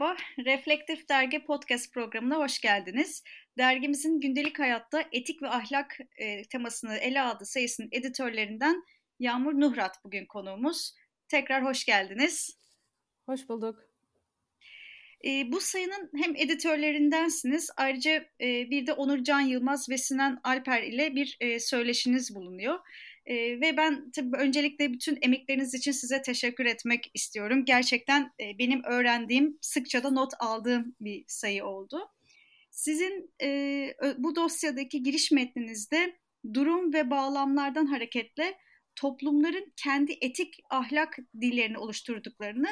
Merhaba, Reflektif Dergi Podcast programına hoş geldiniz. Dergimizin gündelik hayatta etik ve ahlak e, temasını ele aldığı sayısının editörlerinden Yağmur Nuhrat bugün konuğumuz. Tekrar hoş geldiniz. Hoş bulduk. E, bu sayının hem editörlerindensiniz, ayrıca e, bir de Onur Can Yılmaz ve Sinan Alper ile bir e, söyleşiniz bulunuyor. E, ve ben tabii öncelikle bütün emekleriniz için size teşekkür etmek istiyorum. Gerçekten e, benim öğrendiğim, sıkça da not aldığım bir sayı oldu. Sizin e, bu dosyadaki giriş metninizde durum ve bağlamlardan hareketle toplumların kendi etik ahlak dillerini oluşturduklarını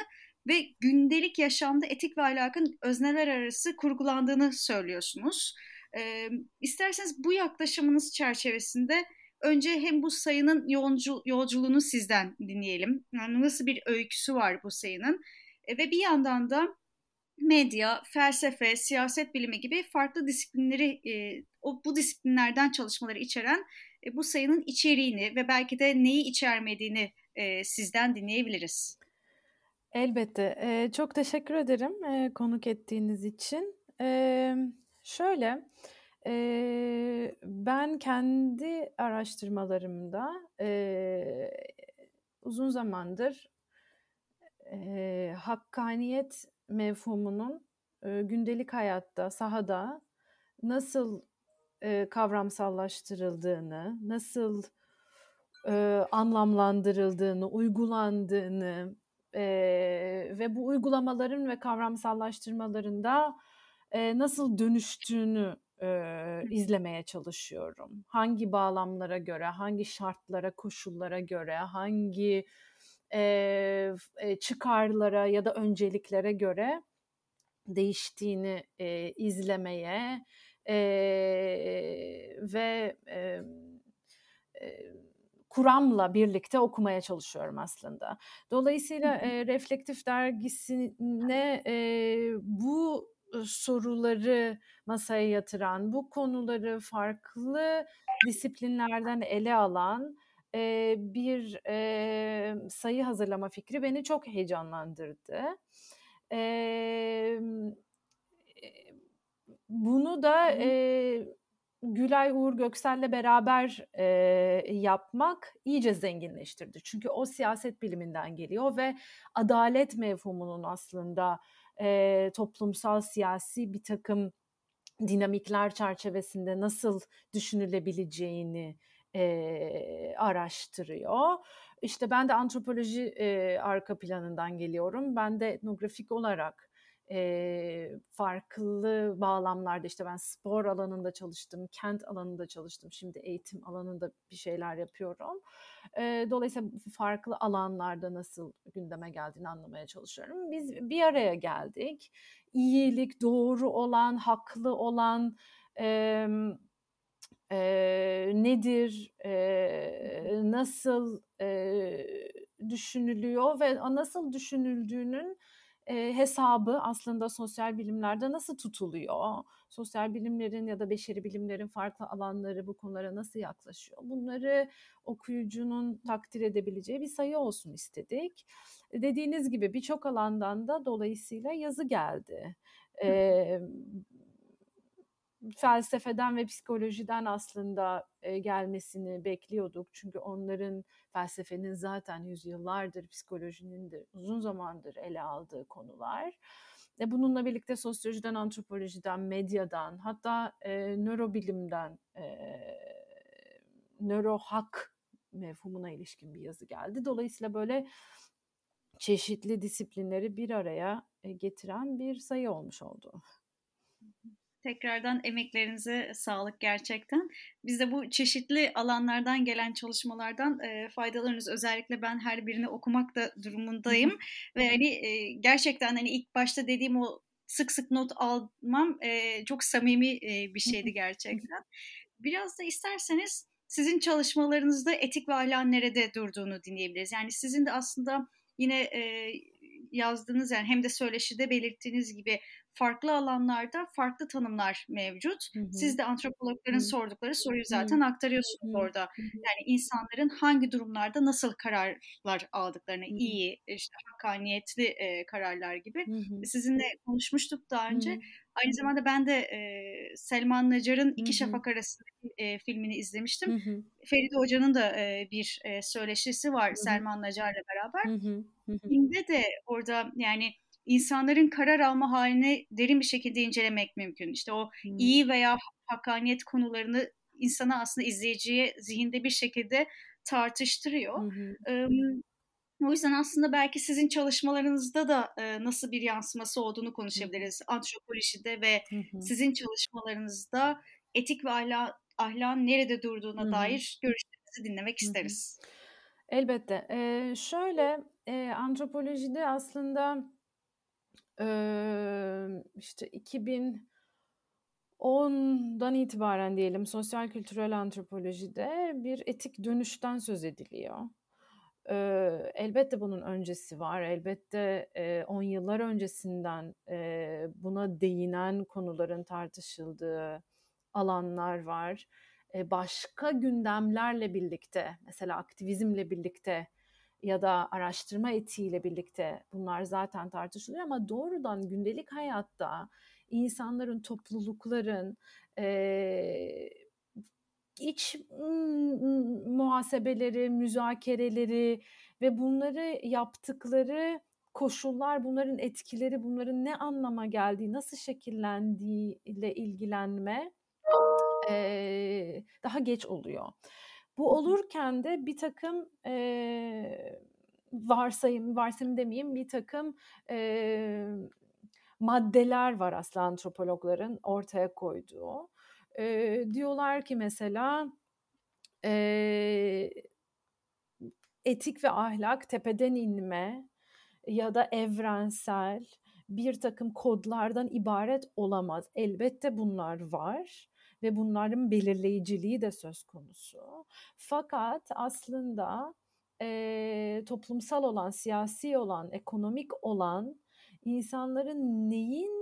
ve gündelik yaşamda etik ve ahlakın özneler arası kurgulandığını söylüyorsunuz. E, isterseniz bu yaklaşımınız çerçevesinde önce hem bu sayının yolcu, yolculuğunu sizden dinleyelim. Yani nasıl bir öyküsü var bu sayının e, ve bir yandan da medya, felsefe, siyaset bilimi gibi farklı disiplinleri, e, o bu disiplinlerden çalışmaları içeren e, bu sayının içeriğini ve belki de neyi içermediğini e, sizden dinleyebiliriz. Elbette. E, çok teşekkür ederim e, konuk ettiğiniz için. E, şöyle, e, ben kendi araştırmalarımda e, uzun zamandır e, hakkaniyet mevhumunun e, gündelik hayatta, sahada nasıl e, kavramsallaştırıldığını, nasıl e, anlamlandırıldığını, uygulandığını e, ve bu uygulamaların ve kavramsallaştırmalarında e, nasıl dönüştüğünü e, izlemeye çalışıyorum. Hangi bağlamlara göre, hangi şartlara, koşullara göre, hangi e, çıkarlara ya da önceliklere göre değiştiğini e, izlemeye e, ve e, e, kuramla birlikte okumaya çalışıyorum aslında. Dolayısıyla e, Reflektif dergisine e, bu soruları masaya yatıran, bu konuları farklı disiplinlerden ele alan e, bir e, sayı hazırlama fikri beni çok heyecanlandırdı. E, bunu da e, Gülay Uğur Göksel'le beraber e, yapmak iyice zenginleştirdi. Çünkü o siyaset biliminden geliyor ve adalet mevhumunun aslında e, toplumsal siyasi bir takım dinamikler çerçevesinde nasıl düşünülebileceğini e, araştırıyor. İşte ben de antropoloji e, arka planından geliyorum. Ben de etnografik olarak e, farklı bağlamlarda işte ben spor alanında çalıştım, kent alanında çalıştım, şimdi eğitim alanında bir şeyler yapıyorum. E, dolayısıyla farklı alanlarda nasıl gündeme geldiğini anlamaya çalışıyorum. Biz bir araya geldik. İyilik, doğru olan, haklı olan e, e, nedir, e, nasıl e, düşünülüyor ve nasıl düşünüldüğünün e, hesabı aslında sosyal bilimlerde nasıl tutuluyor? Sosyal bilimlerin ya da beşeri bilimlerin farklı alanları bu konulara nasıl yaklaşıyor? Bunları okuyucunun takdir edebileceği bir sayı olsun istedik. Dediğiniz gibi birçok alandan da dolayısıyla yazı geldi. Ee, felsefeden ve psikolojiden aslında e, gelmesini bekliyorduk. Çünkü onların felsefenin zaten yüzyıllardır, psikolojinin de uzun zamandır ele aldığı konular. E, bununla birlikte sosyolojiden, antropolojiden, medyadan, hatta e, nörobilimden, e, nörohak mefhumuna ilişkin bir yazı geldi. Dolayısıyla böyle çeşitli disiplinleri bir araya getiren bir sayı olmuş oldu. Tekrardan emeklerinize sağlık gerçekten. Biz de bu çeşitli alanlardan gelen çalışmalardan e, faydalanırız. Özellikle ben her birini okumak da durumundayım. Ve hani e, gerçekten hani ilk başta dediğim o sık sık not almam e, çok samimi e, bir şeydi gerçekten. Biraz da isterseniz sizin çalışmalarınızda etik ve ahlakın nerede durduğunu dinleyebiliriz. Yani sizin de aslında yine e, yazdığınız yani hem de söyleşide belirttiğiniz gibi farklı alanlarda farklı tanımlar mevcut. Hı hı. Siz de antropologların hı. sordukları soruyu zaten hı. aktarıyorsunuz hı. orada. Yani insanların hangi durumlarda nasıl kararlar aldıklarını, hı. iyi, işte hakkaniyetli e, kararlar gibi. Hı hı. Sizinle konuşmuştuk daha önce. Hı. Aynı zamanda ben de e, Selman Nacar'ın İki Şafak Arası e, filmini izlemiştim. Hı hı. Feride Hoca'nın da e, bir e, söyleşisi var hı hı. Selman Nacar'la beraber. Hı hı. Hı Filmde de orada yani insanların karar alma halini derin bir şekilde incelemek mümkün. İşte o hmm. iyi veya hakkaniyet konularını insana aslında izleyiciye zihinde bir şekilde tartıştırıyor. Hmm. o yüzden aslında belki sizin çalışmalarınızda da e, nasıl bir yansıması olduğunu konuşabiliriz. Antropolojide ve hmm. sizin çalışmalarınızda etik ve ahlak, ahlakın nerede durduğuna hmm. dair görüşlerinizi dinlemek isteriz. Elbette. Ee, şöyle, e, antropolojide aslında işte 2010'dan itibaren diyelim sosyal kültürel antropolojide bir etik dönüşten söz ediliyor. elbette bunun öncesi var. Elbette 10 yıllar öncesinden buna değinen konuların tartışıldığı alanlar var. başka gündemlerle birlikte, mesela aktivizmle birlikte ya da araştırma etiğiyle birlikte bunlar zaten tartışılıyor ama doğrudan gündelik hayatta insanların, toplulukların e, iç muhasebeleri, müzakereleri ve bunları yaptıkları koşullar, bunların etkileri, bunların ne anlama geldiği, nasıl şekillendiği ile ilgilenme e, daha geç oluyor. Bu olurken de bir takım e, varsayım, varsayım demeyeyim bir takım e, maddeler var aslında antropologların ortaya koyduğu. E, diyorlar ki mesela e, etik ve ahlak tepeden inme ya da evrensel bir takım kodlardan ibaret olamaz. Elbette bunlar var ve bunların belirleyiciliği de söz konusu. Fakat aslında e, toplumsal olan, siyasi olan, ekonomik olan insanların neyin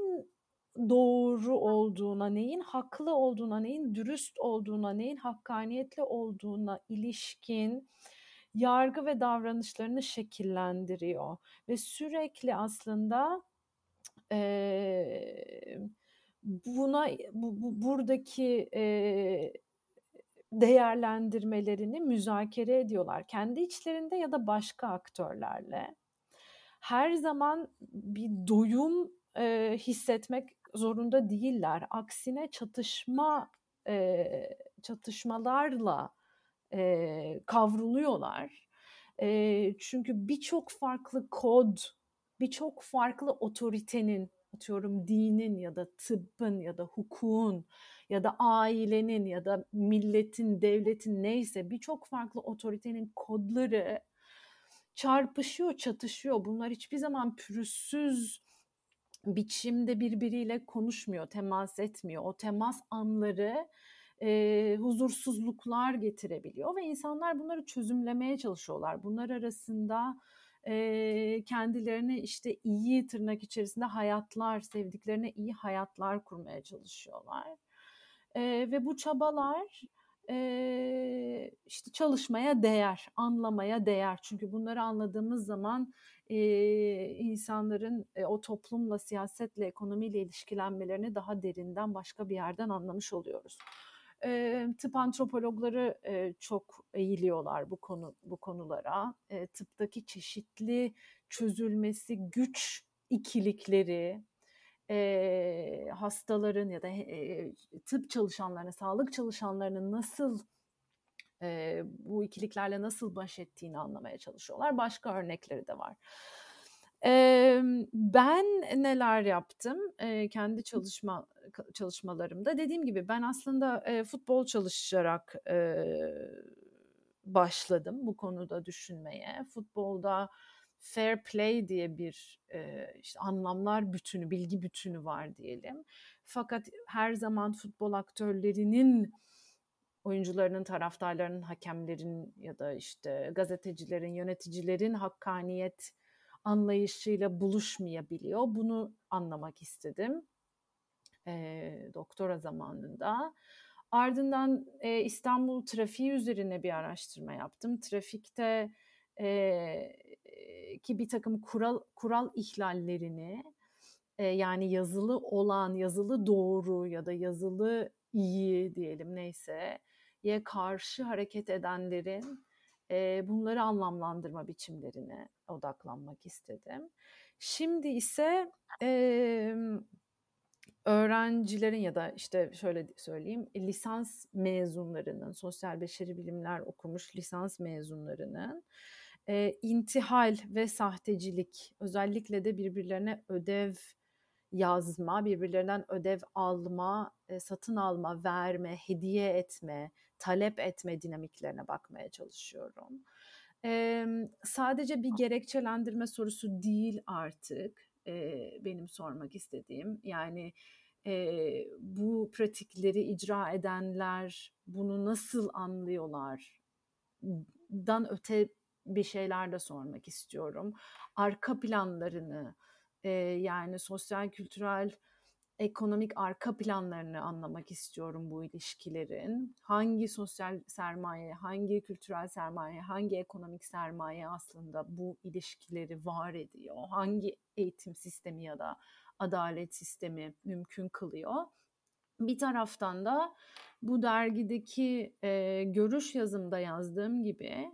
doğru olduğuna, neyin haklı olduğuna, neyin dürüst olduğuna, neyin hakkaniyetli olduğuna ilişkin yargı ve davranışlarını şekillendiriyor ve sürekli aslında e, buna bu, bu buradaki e, değerlendirmelerini müzakere ediyorlar kendi içlerinde ya da başka aktörlerle. Her zaman bir doyum e, hissetmek zorunda değiller. Aksine çatışma e, çatışmalarla e, kavruluyorlar. E, çünkü birçok farklı kod, birçok farklı otoritenin atıyorum dinin ya da tıbbın ya da hukukun ya da ailenin ya da milletin, devletin neyse birçok farklı otoritenin kodları çarpışıyor, çatışıyor. Bunlar hiçbir zaman pürüzsüz biçimde birbiriyle konuşmuyor, temas etmiyor. O temas anları e, huzursuzluklar getirebiliyor ve insanlar bunları çözümlemeye çalışıyorlar. Bunlar arasında e, kendilerine işte iyi tırnak içerisinde hayatlar, sevdiklerine iyi hayatlar kurmaya çalışıyorlar. E, ve bu çabalar e, işte çalışmaya değer, anlamaya değer. Çünkü bunları anladığımız zaman e, insanların e, o toplumla, siyasetle, ekonomiyle ilişkilenmelerini daha derinden başka bir yerden anlamış oluyoruz. E, tıp antropologları e, çok eğiliyorlar bu konu bu konulara. E, tıptaki çeşitli çözülmesi güç ikilikleri, e, hastaların ya da e, tıp çalışanlarının, sağlık çalışanlarının nasıl e, bu ikiliklerle nasıl baş ettiğini anlamaya çalışıyorlar. Başka örnekleri de var. E, ben neler yaptım e, kendi çalışma çalışmalarımda? Dediğim gibi ben aslında e, futbol çalışarak e, başladım bu konuda düşünmeye. Futbolda fair play diye bir e, işte anlamlar bütünü, bilgi bütünü var diyelim. Fakat her zaman futbol aktörlerinin oyuncularının, taraftarlarının, hakemlerin ya da işte gazetecilerin, yöneticilerin hakkaniyet anlayışıyla buluşmayabiliyor. Bunu anlamak istedim e, doktora zamanında. Ardından e, İstanbul trafiği üzerine bir araştırma yaptım. Trafikte e, ki bir takım kural kural ihlallerini e, yani yazılı olan, yazılı doğru ya da yazılı iyi diyelim neyse ye karşı hareket edenlerin e, bunları anlamlandırma biçimlerine odaklanmak istedim. Şimdi ise e, öğrencilerin ya da işte şöyle söyleyeyim lisans mezunlarının sosyal beşeri bilimler okumuş lisans mezunlarının e, intihal ve sahtecilik özellikle de birbirlerine ödev yazma, birbirlerinden ödev alma, e, satın alma, verme, hediye etme, talep etme dinamiklerine bakmaya çalışıyorum. E, sadece bir gerekçelendirme sorusu değil artık e, benim sormak istediğim. Yani e, bu pratikleri icra edenler bunu nasıl anlıyorlar? Dan öte bir şeyler de sormak istiyorum. Arka planlarını, e, yani sosyal, kültürel, ekonomik arka planlarını anlamak istiyorum bu ilişkilerin. Hangi sosyal sermaye, hangi kültürel sermaye, hangi ekonomik sermaye aslında bu ilişkileri var ediyor? Hangi eğitim sistemi ya da adalet sistemi mümkün kılıyor? Bir taraftan da bu dergideki e, görüş yazımda yazdığım gibi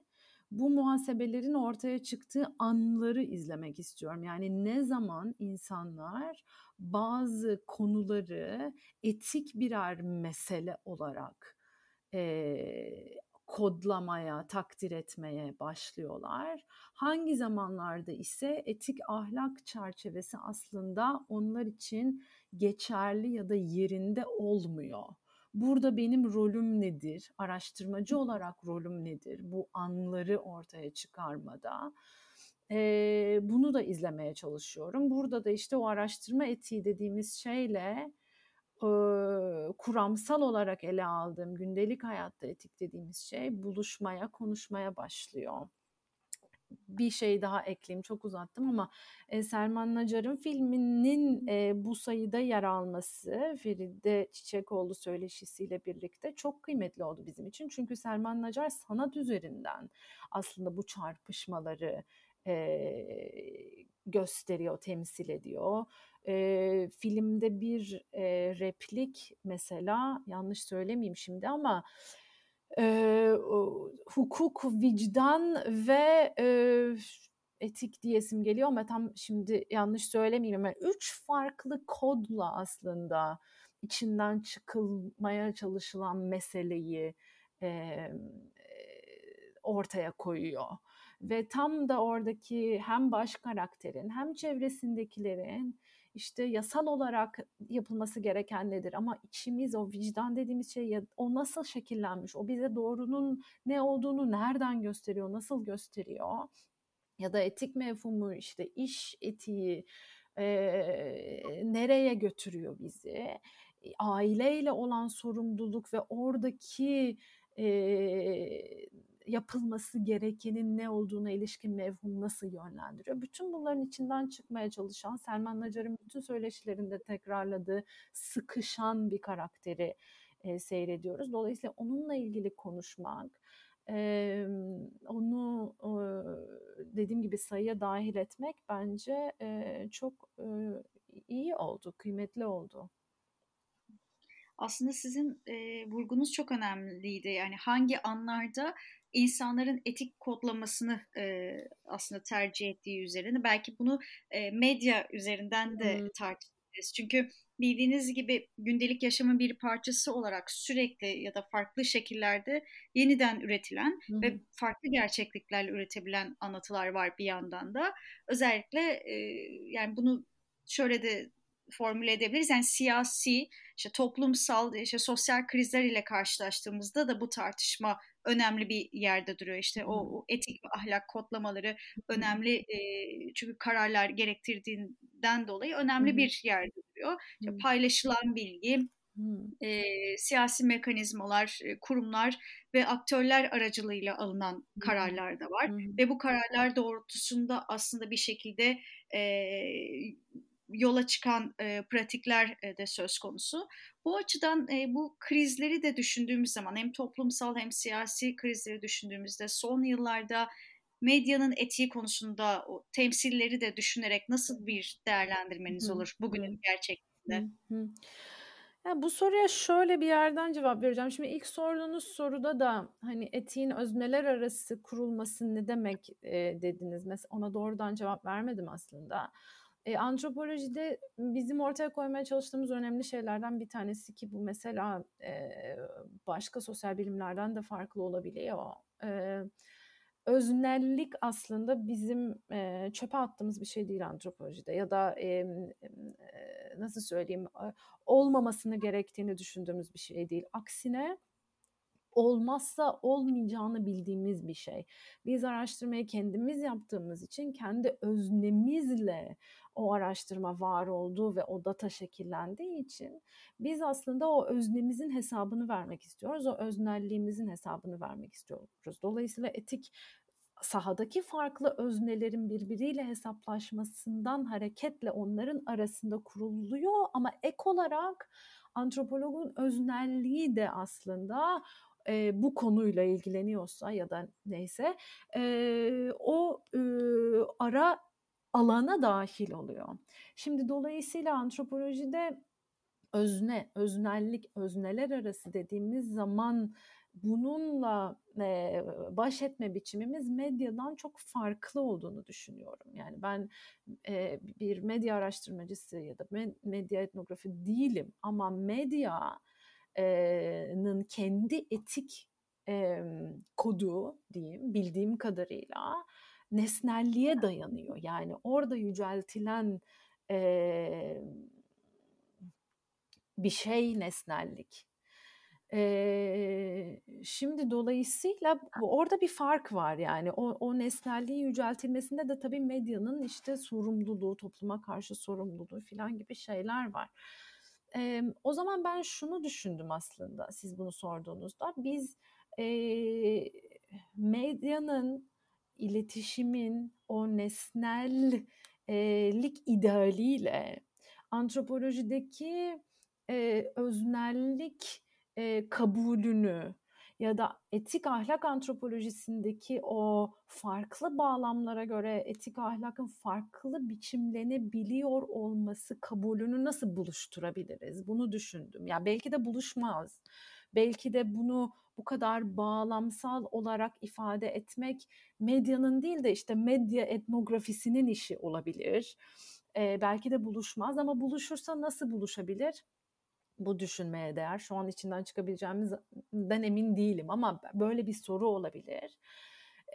bu muhasebelerin ortaya çıktığı anları izlemek istiyorum. Yani ne zaman insanlar bazı konuları etik birer mesele olarak e, kodlamaya, takdir etmeye başlıyorlar. Hangi zamanlarda ise etik ahlak çerçevesi aslında onlar için geçerli ya da yerinde olmuyor. Burada benim rolüm nedir? Araştırmacı olarak rolüm nedir? Bu anları ortaya çıkarmada. Ee, bunu da izlemeye çalışıyorum. Burada da işte o araştırma etiği dediğimiz şeyle e, kuramsal olarak ele aldığım gündelik hayatta etik dediğimiz şey buluşmaya, konuşmaya başlıyor bir şey daha ekleyeyim çok uzattım ama e, Selman Nacar'ın filminin e, bu sayıda yer alması Feride Çiçekoğlu söyleşisiyle birlikte çok kıymetli oldu bizim için. Çünkü Selman Nacar sanat üzerinden aslında bu çarpışmaları e, gösteriyor, temsil ediyor. E, filmde bir e, replik mesela yanlış söylemeyeyim şimdi ama e, hukuk, vicdan ve e, etik diyesim geliyor ama tam şimdi yanlış söylemeyeyim ama üç farklı kodla aslında içinden çıkılmaya çalışılan meseleyi e, ortaya koyuyor. Ve tam da oradaki hem baş karakterin hem çevresindekilerin işte yasal olarak yapılması gereken nedir? Ama içimiz o vicdan dediğimiz şey o nasıl şekillenmiş? O bize doğrunun ne olduğunu nereden gösteriyor nasıl gösteriyor? Ya da etik mefhumu işte iş etiği e, nereye götürüyor bizi? Aileyle olan sorumluluk ve oradaki e, yapılması gerekenin ne olduğuna ilişkin mevhum nasıl yönlendiriyor? Bütün bunların içinden çıkmaya çalışan Selman Nacar'ın bütün söyleşilerinde tekrarladığı sıkışan bir karakteri e, seyrediyoruz. Dolayısıyla onunla ilgili konuşmak, e, onu e, dediğim gibi sayıya dahil etmek bence e, çok e, iyi oldu, kıymetli oldu aslında sizin e, vurgunuz çok önemliydi. Yani hangi anlarda insanların etik kodlamasını e, aslında tercih ettiği üzerine belki bunu e, medya üzerinden de hmm. tartışabiliriz. Çünkü bildiğiniz gibi gündelik yaşamın bir parçası olarak sürekli ya da farklı şekillerde yeniden üretilen hmm. ve farklı gerçekliklerle üretebilen anlatılar var bir yandan da. Özellikle e, yani bunu şöyle de formüle edebiliriz. Yani siyasi, işte toplumsal, işte sosyal krizler ile karşılaştığımızda da bu tartışma önemli bir yerde duruyor. İşte o, o etik ve ahlak kodlamaları önemli e, çünkü kararlar gerektirdiğinden dolayı önemli bir yerde duruyor. İşte paylaşılan bilgi, hmm. e, siyasi mekanizmalar, kurumlar ve aktörler aracılığıyla alınan hmm. kararlar da var. Hmm. Ve bu kararlar doğrultusunda aslında bir şekilde e, yola çıkan e, pratikler e, de söz konusu. Bu açıdan e, bu krizleri de düşündüğümüz zaman hem toplumsal hem siyasi krizleri düşündüğümüzde son yıllarda medyanın etiği konusunda o temsilleri de düşünerek nasıl bir değerlendirmeniz olur bugünün gerçekliğinde? Yani bu soruya şöyle bir yerden cevap vereceğim. Şimdi ilk sorduğunuz soruda da hani etiğin özneler arası kurulması ne demek e, dediniz. Mesela ona doğrudan cevap vermedim aslında. E, antropolojide bizim ortaya koymaya çalıştığımız önemli şeylerden bir tanesi ki bu mesela e, başka sosyal bilimlerden de farklı olabiliyor. E, öznellik aslında bizim e, çöpe attığımız bir şey değil antropolojide ya da e, e, nasıl söyleyeyim olmamasını gerektiğini düşündüğümüz bir şey değil. Aksine olmazsa olmayacağını bildiğimiz bir şey. Biz araştırmayı kendimiz yaptığımız için kendi öznemizle o araştırma var olduğu ve o data şekillendiği için biz aslında o öznemizin hesabını vermek istiyoruz. O öznelliğimizin hesabını vermek istiyoruz. Dolayısıyla etik sahadaki farklı öznelerin birbiriyle hesaplaşmasından hareketle onların arasında kuruluyor ama ek olarak antropologun öznelliği de aslında e, bu konuyla ilgileniyorsa ya da neyse e, o e, ara alana dahil oluyor. Şimdi dolayısıyla antropolojide özne, öznellik, özneler arası dediğimiz zaman bununla e, baş etme biçimimiz medyadan çok farklı olduğunu düşünüyorum. Yani ben e, bir medya araştırmacısı ya da medya etnografi değilim ama medyanın kendi etik e, kodu diyeyim bildiğim kadarıyla nesnelliğe dayanıyor. Yani orada yüceltilen e, bir şey nesnellik. E, şimdi dolayısıyla orada bir fark var yani o, o nesnelliğin yüceltilmesinde de tabii medyanın işte sorumluluğu, topluma karşı sorumluluğu falan gibi şeyler var. E, o zaman ben şunu düşündüm aslında siz bunu sorduğunuzda. Biz e, medyanın iletişimin o nesnellik idealiyle antropolojideki e, öznellik e, kabulünü ya da etik ahlak antropolojisindeki o farklı bağlamlara göre etik ahlakın farklı biçimlenebiliyor olması kabulünü nasıl buluşturabiliriz? Bunu düşündüm. Ya belki de buluşmaz. Belki de bunu bu kadar bağlamsal olarak ifade etmek medyanın değil de işte medya etnografisinin işi olabilir. Ee, belki de buluşmaz ama buluşursa nasıl buluşabilir? Bu düşünmeye değer. Şu an içinden çıkabileceğimizden emin değilim ama böyle bir soru olabilir.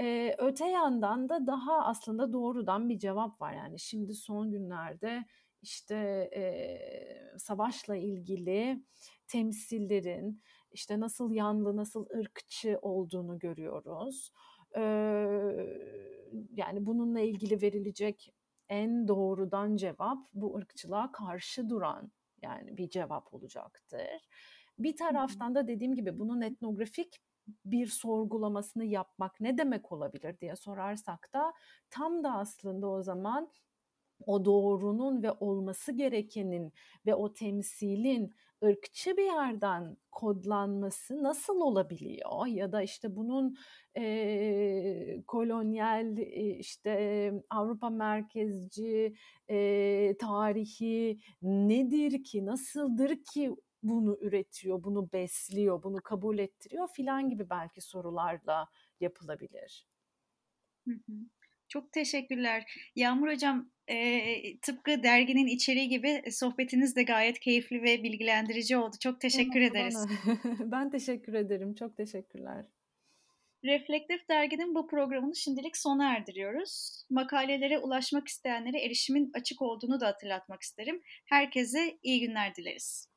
Ee, öte yandan da daha aslında doğrudan bir cevap var yani şimdi son günlerde işte e, savaşla ilgili temsillerin işte nasıl yanlı, nasıl ırkçı olduğunu görüyoruz. Ee, yani bununla ilgili verilecek en doğrudan cevap bu ırkçılığa karşı duran yani bir cevap olacaktır. Bir taraftan da dediğim gibi bunun etnografik bir sorgulamasını yapmak ne demek olabilir diye sorarsak da tam da aslında o zaman o doğrunun ve olması gerekenin ve o temsilin ırkçı bir yerden kodlanması nasıl olabiliyor ya da işte bunun e, kolonyal e, işte Avrupa merkezci e, tarihi nedir ki nasıldır ki bunu üretiyor, bunu besliyor, bunu kabul ettiriyor filan gibi belki sorularla yapılabilir. Hı hı. Çok teşekkürler. Yağmur Hocam e, tıpkı derginin içeriği gibi sohbetiniz de gayet keyifli ve bilgilendirici oldu. Çok teşekkür bana, ederiz. Bana. ben teşekkür ederim. Çok teşekkürler. Reflektif Dergi'nin bu programını şimdilik sona erdiriyoruz. Makalelere ulaşmak isteyenlere erişimin açık olduğunu da hatırlatmak isterim. Herkese iyi günler dileriz.